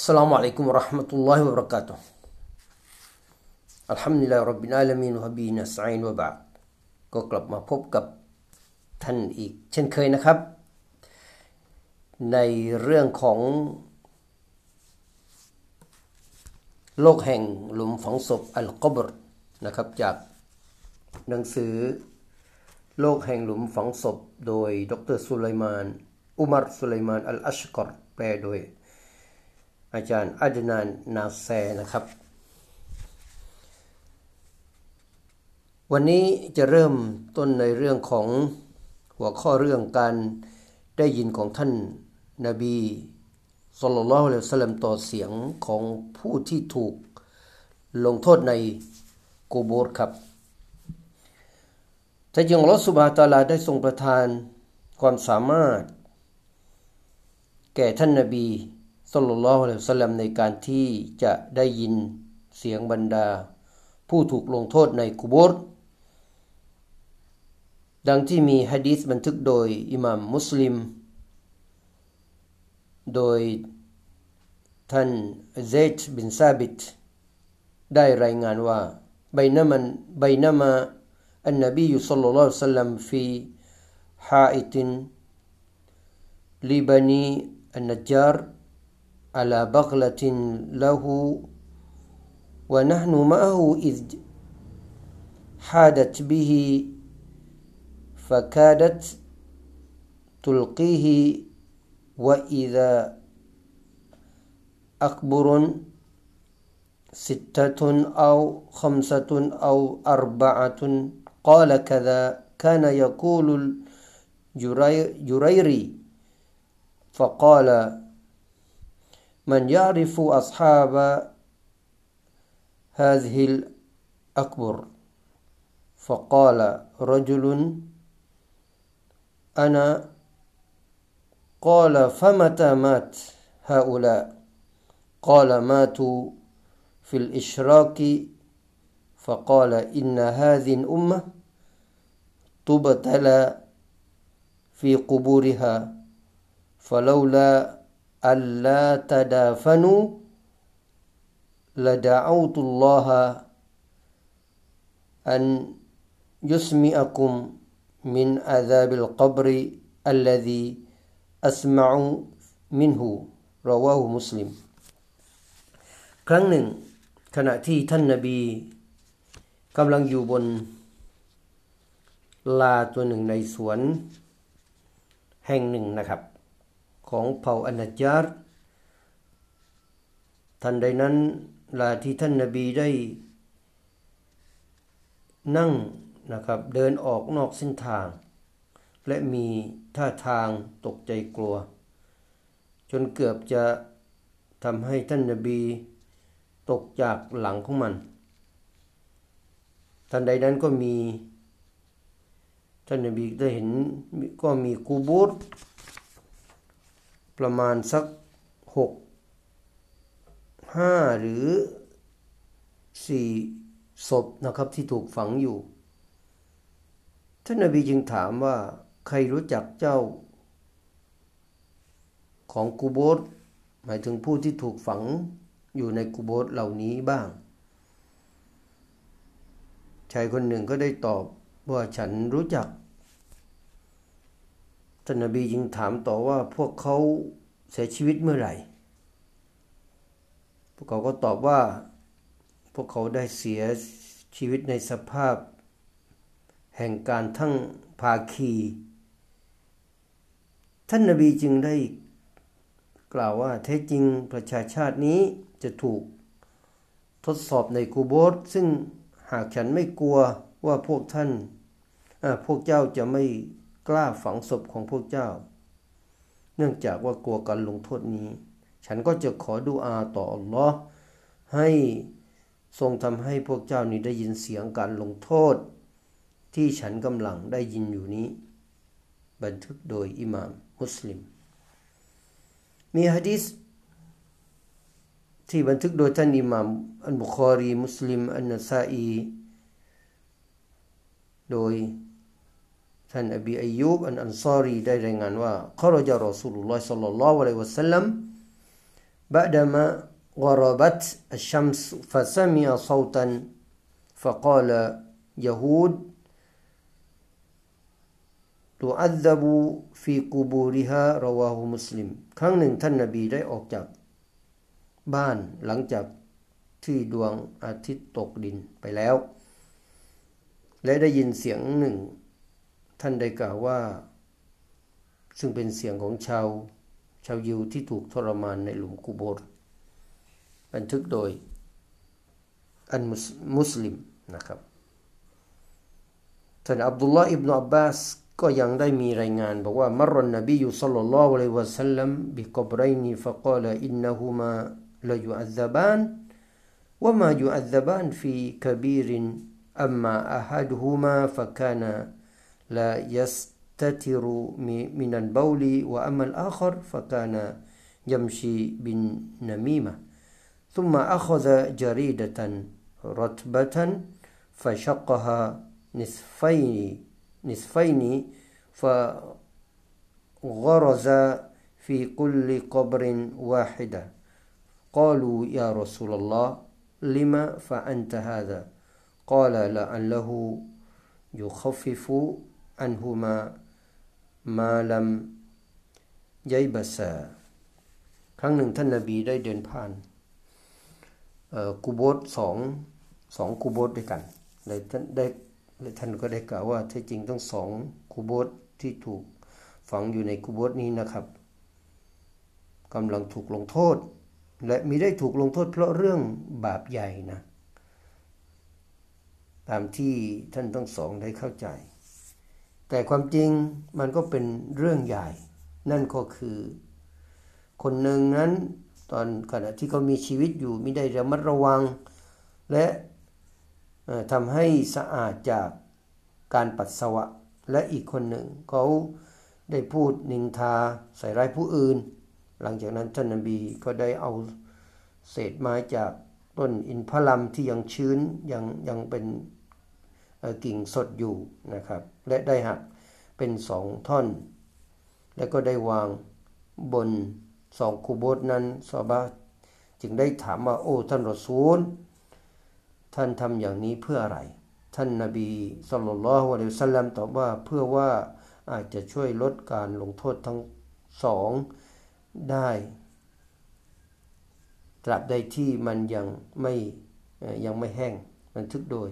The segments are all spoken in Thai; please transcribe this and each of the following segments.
السلام عليكم ورحمة الله وبركاته الحمد لله رب العالمين وبه نستعين وبعد ก็กลับมาพบกับท่านอีก เช่นเคยนะครับ ในเรื่องของ โลกแห่งหลุมฝังศพอัลกอบรนะครับ จากหนังสือ โลกแห่งหลุมฝังศพ โดยดรสุไลมาน อุมัรสุไลมาน อัลอัชกอรแปลโดย อาจารย์อัดนานนาแซนะครับ วันนี้จะเริ่มต้นในเรื่องของหัวข้อเรื่องการได้ยินของท่านนาบีสุลต่านละฮ์อะลัยฮิวะสลัมต่อเสียงของผู้ที่ถูกลงโทษในกูโบรครับแต่จริงอัลอสุบาตาลาได้ทรงประทานความสามารถ แก่ท่านนาบี สลลลอฮุะลัยสลัมในการที่จะได้ยินเสียงบรรดา ผู้ถูกลงโทษในกุบรดังที่มีฮะดีษบันทึกโดยอิหมัมมุสลิม โดยท่านเซจบินซาบิตได้รายงานว่าบนามันบนามาอันนบียุสลลัลลอซัลลัมฟีฮาอิตินลิบานีอันนจาร์ على بغلة له ونحن معه إذ حادت به فكادت تلقيه وإذا أكبر ستة أو خمسة أو أربعة قال كذا كان يقول الجريري فقال من يعرف أصحاب هذه الأكبر. فقال رجل أنا قال فمتى مات هؤلاء؟ قال ماتوا في الإشراك. فقال إن هذه الأمة تبتلى في قبورها فلولا ألا تدافنوا لدعوت الله أن يسمعكم من عذاب القبر الذي أسمع منه رواه مسلم ครั้งหนึ่ง ขณะที่ท่านนาบีกำลังอยู่บน ลาตัวหนึ่งในสวน แห่งหนึ่งนะครับ ของเผ่าอนาจารทันใดนั้นลาที่ท่านนาบีได้ นั่งนะครับเดินออกนอกเส้นทาง และมีท่าทางตกใจกลัว จนเกือบจะทำให้ท่านนาบีตกจากหลังของมัน ทันใดนั้นก็มี ท่านนบีได้เห็นก็มีกูบูต ประมาณสักหกห้าหรือสี่ศพนะครับที่ถูกฝังอยู่ ท่านนบีจึงถามว่าใครรู้จักเจ้าของกูโบสหมายถึงผู้ที่ถูกฝังอยู่ในกุโบสเหล่านี้บ้าง ชายคนหนึ่งก็ได้ตอบว่าฉันรู้จักท่านนบีจึงถามต่อว่าพวกเขา เสียชีวิตเมื่อไหร่ พวกเขาก็ตอบว่า พวกเขาได้เสียชีวิตในสภาพ แห่งการทั้งภาคี ท่านนบีจึงได้กล่าวว่าแท้จริงประชาชาตินี้จะถูกทดสอบในกูโบสซึ่งหากฉันไม่กลัวว่าพวกท่าน พวกเจ้าจะไม่กล้าฝังศพของพวกเจ้า นื่องจากว่ากลัวการลงโทษนี้ ฉันก็จะขอดูอาต่ออัลลอฮ์ให้ทรงทำให้พวกเจ้านี้ได้ยินเสียงการลงโทษ ที่ฉันกำลังได้ยินอยู่นี้ บันทึกโดยอิหม่ามมุสลิม มีฮะดิษที่บันทึกโดยท่านอิหม่ามอันบุคอรี มุสลิม อันนัซาอี โดย ท่านอบีอายุบอันอันซารีได้รายงานว่าขรจารอสูลุลลอฮ์สัลลัลลอฮุอะลัยฮิวะสัลลัม بعدما غربت الشمس فسمع صوتا فقال يهود تعذب في قبورها رواه مسلم ครั้งหนึ่งท่านนบีได้ออกจากบ้านหลังจากที่ดวงอาทิตย์ตกดินไปแล้ว และได้ยินเสียงหนึ่ง ท่านได้กล่าวว่า ซึ่งเป็นเสียงของชาว ชาวยิวที่ถูกทรมานในหลุมกูโบรบันทึกโดยอันมุสลิมนะครับท่านอับดุลลาห์อิบนาอับบาสก็ยังได้มีรายงานบอกว่ามรนนบีอยู่สัลลัลลอฮุอะลัยวะสัลลัมบิกบรนีฟะกาลอินนหูมาลยุอัซบานวะมายุอัซบานฟีกบีรินอัมมาอะฮัดหูมาฟะกานา لا يستتر من البول وأما الآخر فكان يمشي بالنميمة. ثم أخذ جريدة رتبة فشقها نصفين نصفين فغرز في كل قبر واحدة. قالوا يا رسول الله لما فأنت هذا؟ قال لعله يخفف อันหูมามา lam yaybasa ครั้งหนึ่งท่านนาบีได้เดินผ่านกูโบสสองสองกูโบสด้วยกันเลยท่านได้ท่านก็ได้กล่าวว่าแท้จริงต้องสองกูโบสที่ถูกฝังอยู่ในกูโบสนี้นะครับกำลังถูกลงโทษ และมีได้ถูกลงโทษเพราะเรื่องบาปใหญ่นะ ตามที่ท่านทั้งสองได้เข้าใจ แต่ความจริงมันก็เป็นเรื่องใหญ่ นั่นก็คือ คนหนึ่งนั้นตอนขณะที่เขามีชีวิตอยู่ไม่ได้ระมัดระวัง และทำให้สะอาดจากการปัสสาวะ และอีกคนหนึ่งเขาได้พูดนินทาใส่ร้ายผู้อื่น หลังจากนั้นท่านนบีก็ได้เอาเศษไม้จากต้นอินทลัมที่ยังชื้นยังยังเป็น กิ่งสดอยู่นะครับ และได้หักเป็นสองท่อน และก็ได้วางบนสองคูโบตนั้นซอบาจึงได้ถามว่าโอ้ท่านรอซูล ท่านทำอย่างนี้เพื่ออะไร ท่านนาบีสุลต่านละฮ์วะลัยสัลลัมตอบว่าเพื่อว่าอาจจะช่วยลดการลงโทษทั้งสองได้ตราบใดที่มันยังไม่ยังไม่แห้ง บันทึกโดย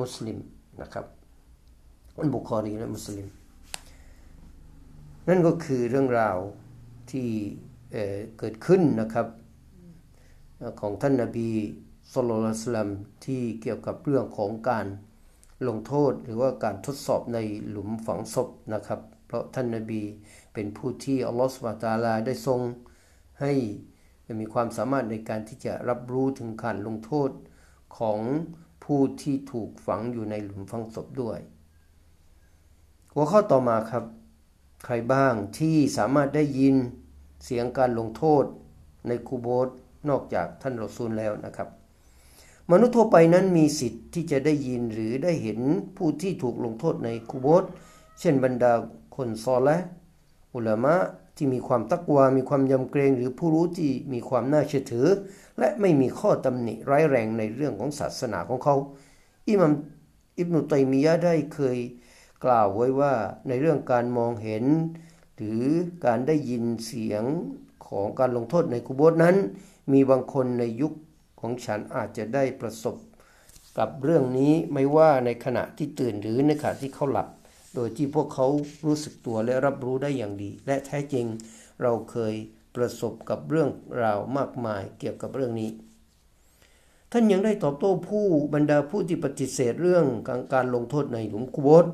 มุสลิมนะครับอันบุคอรีและมุสลิม นั่นก็คือเรื่องราวที่เเกิดขึ้นนะครับของท่านนาบีสุลต่านสลัมที่เกี่ยวกับเรื่องของการลงโทษหรือว่าการทดสอบในหลุมฝังศพนะครับ เพราะท่านนาบีเป็นผู้ที่อัลลอฮฺสุบตาลาได้ทรงให้มีความสามารถในการที่จะรับรู้ถึงการลงโทษของ ผู้ที่ถูกฝังอยู่ในหลุมฝังศพด้วย หัวข้อต่อมาครับ ใครบ้างที่สามารถได้ยินเสียงการลงโทษในคูโบสนอกจากท่านรอซูลแล้วนะครับ มนุษย์ทั่วไปนั้นมีสิทธิ์ที่จะได้ยินหรือได้เห็นผู้ที่ถูกลงโทษในคูโบสเช่นบรรดาคนซอและอุลามะ ที่มีความตักวา มีความยำเกรง หรือผู้รู้ที่มีความน่าเชื่อถือ และไม่มีข้อตำหนิร้ายแรงในเรื่องของศาสนาของเขาอิมามอิบนุตัยมียะได้เคยกล่าวไว้ว่าในเรื่องการมองเห็น หรือการได้ยินเสียงของการลงโทษในกุโบสนั้น มีบางคนในยุคของฉันอาจจะได้ประสบกับเรื่องนี้ไม่ว่าในขณะที่ตื่นหรือในขณะที่เขาหลับ โดยที่พวกเขารู้สึกตัวและรับรู้ได้อย่างดี และแท้จริงเราเคยประสบกับเรื่องราวมากมายเกี่ยวกับเรื่องนี้ ท่านยังได้ตอบโต้ผู้บรรดาผู้ที่ปฏิเสธเรื่องการการลงโทษในหลุมกุบส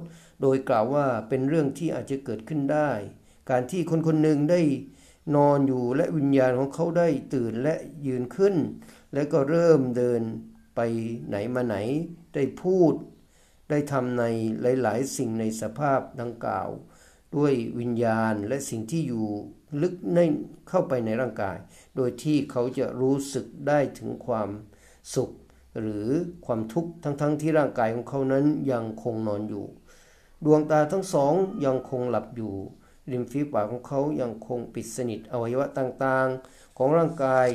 โดยกล่าวว่าเป็นเรื่องที่อาจจะเกิดขึ้นได้ การที่คนคนหนึ่งได้นอนอยู่และวิญญาณของเขาได้ตื่นและยืนขึ้น และก็เริ่มเดินไปไหนมาไหน ได้พูด ได้ทำในหลาย ๆ สิ่งในสภาพดังกล่าว ด้วยวิญญาณและสิ่งที่อยู่ลึกในเข้าไปในร่างกาย โดยที่เขาจะรู้สึกได้ถึงความสุข หรือความทุกข์ทั้งๆทที่ร่างกายของเขานั้นยังคงนอนอยู่ ดวงตาทั้งสองยังคงหลับอยู่ริมฝีปากของเขายังคงปิดสนิทอวัยวะต่างๆ ของร่างกาย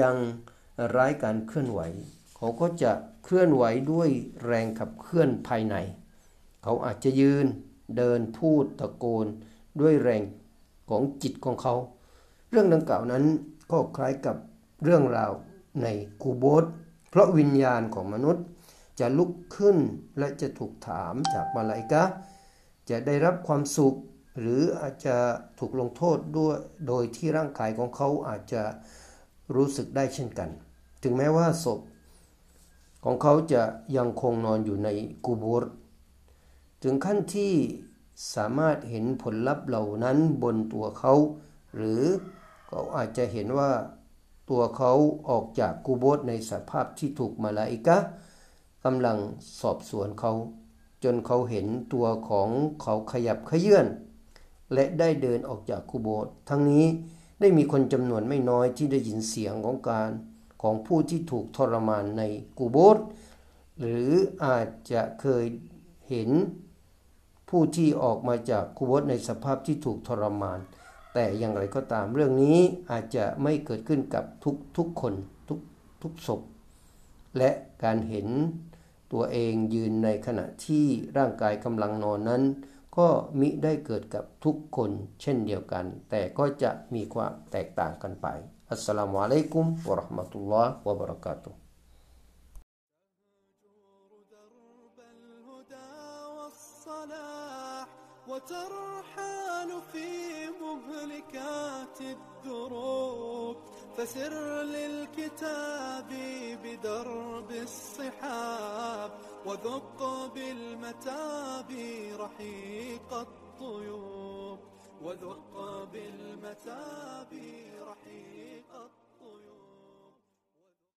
ยังไร้การเคลื่อนไหว เขาก็จะเคลื่อนไหวด้วยแรงขับเคลื่อนภายใน เขาอาจจะยืนเดินพูดตะโกนด้วยแรงของจิตของเขา เรื่องดังกล่าวนั้นก็คล้ายกับเรื่องราวในกูโบสเพราะวิญญาณของมนุษย์จะลุกขึ้นและจะถูกถามจากมาลาอิกะจะได้รับความสุข หรืออาจจะถูกลงโทษด้วยโดยที่ร่างกายของเขาอาจจะรู้สึกได้เช่นกัน ถึงแม้ว่าศพ ของเขาจะยังคงนอนอยู่ในกูโบสถึงขั้นที่สามารถเห็นผลลัพธ์เหล่านั้นบนตัวเขา หรือเขาอาจจะเห็นว่าตัวเขาออกจากกูโบสในสภาพที่ถูกมาลาอิกะกำลังสอบสวนเขา จนเขาเห็นตัวของเขาขยับขยื่นและได้เดินออกจากกูโบสทั้งนี้ได้มีคนจำนวนไม่น้อยที่ได้ยินเสียงของการ ของผู้ที่ถูกทรมานในกูโบสหรืออาจจะเคยเห็นผู้ที่ออกมาจากกูโบสในสภาพที่ถูกทรมาน แต่อย่างไรก็ตามเรื่องนี้อาจจะไม่เกิดขึ้นกับทุกทุกคนทุกทุกศพ และการเห็นตัวเองยืนในขณะที่ร่างกายกำลังนอนนั้น ก็มิได้เกิดกับทุกคนเช่นเดียวกัน แต่ก็จะมีความแตกต่างกันไป السلام عليكم ورحمة الله وبركاته وترحال في مهلكات الدروب فسر للكتاب بدرب الصحاب وذق بالمتاب رحيق الطيوب. وذق بالمتاب رحيق الطيوب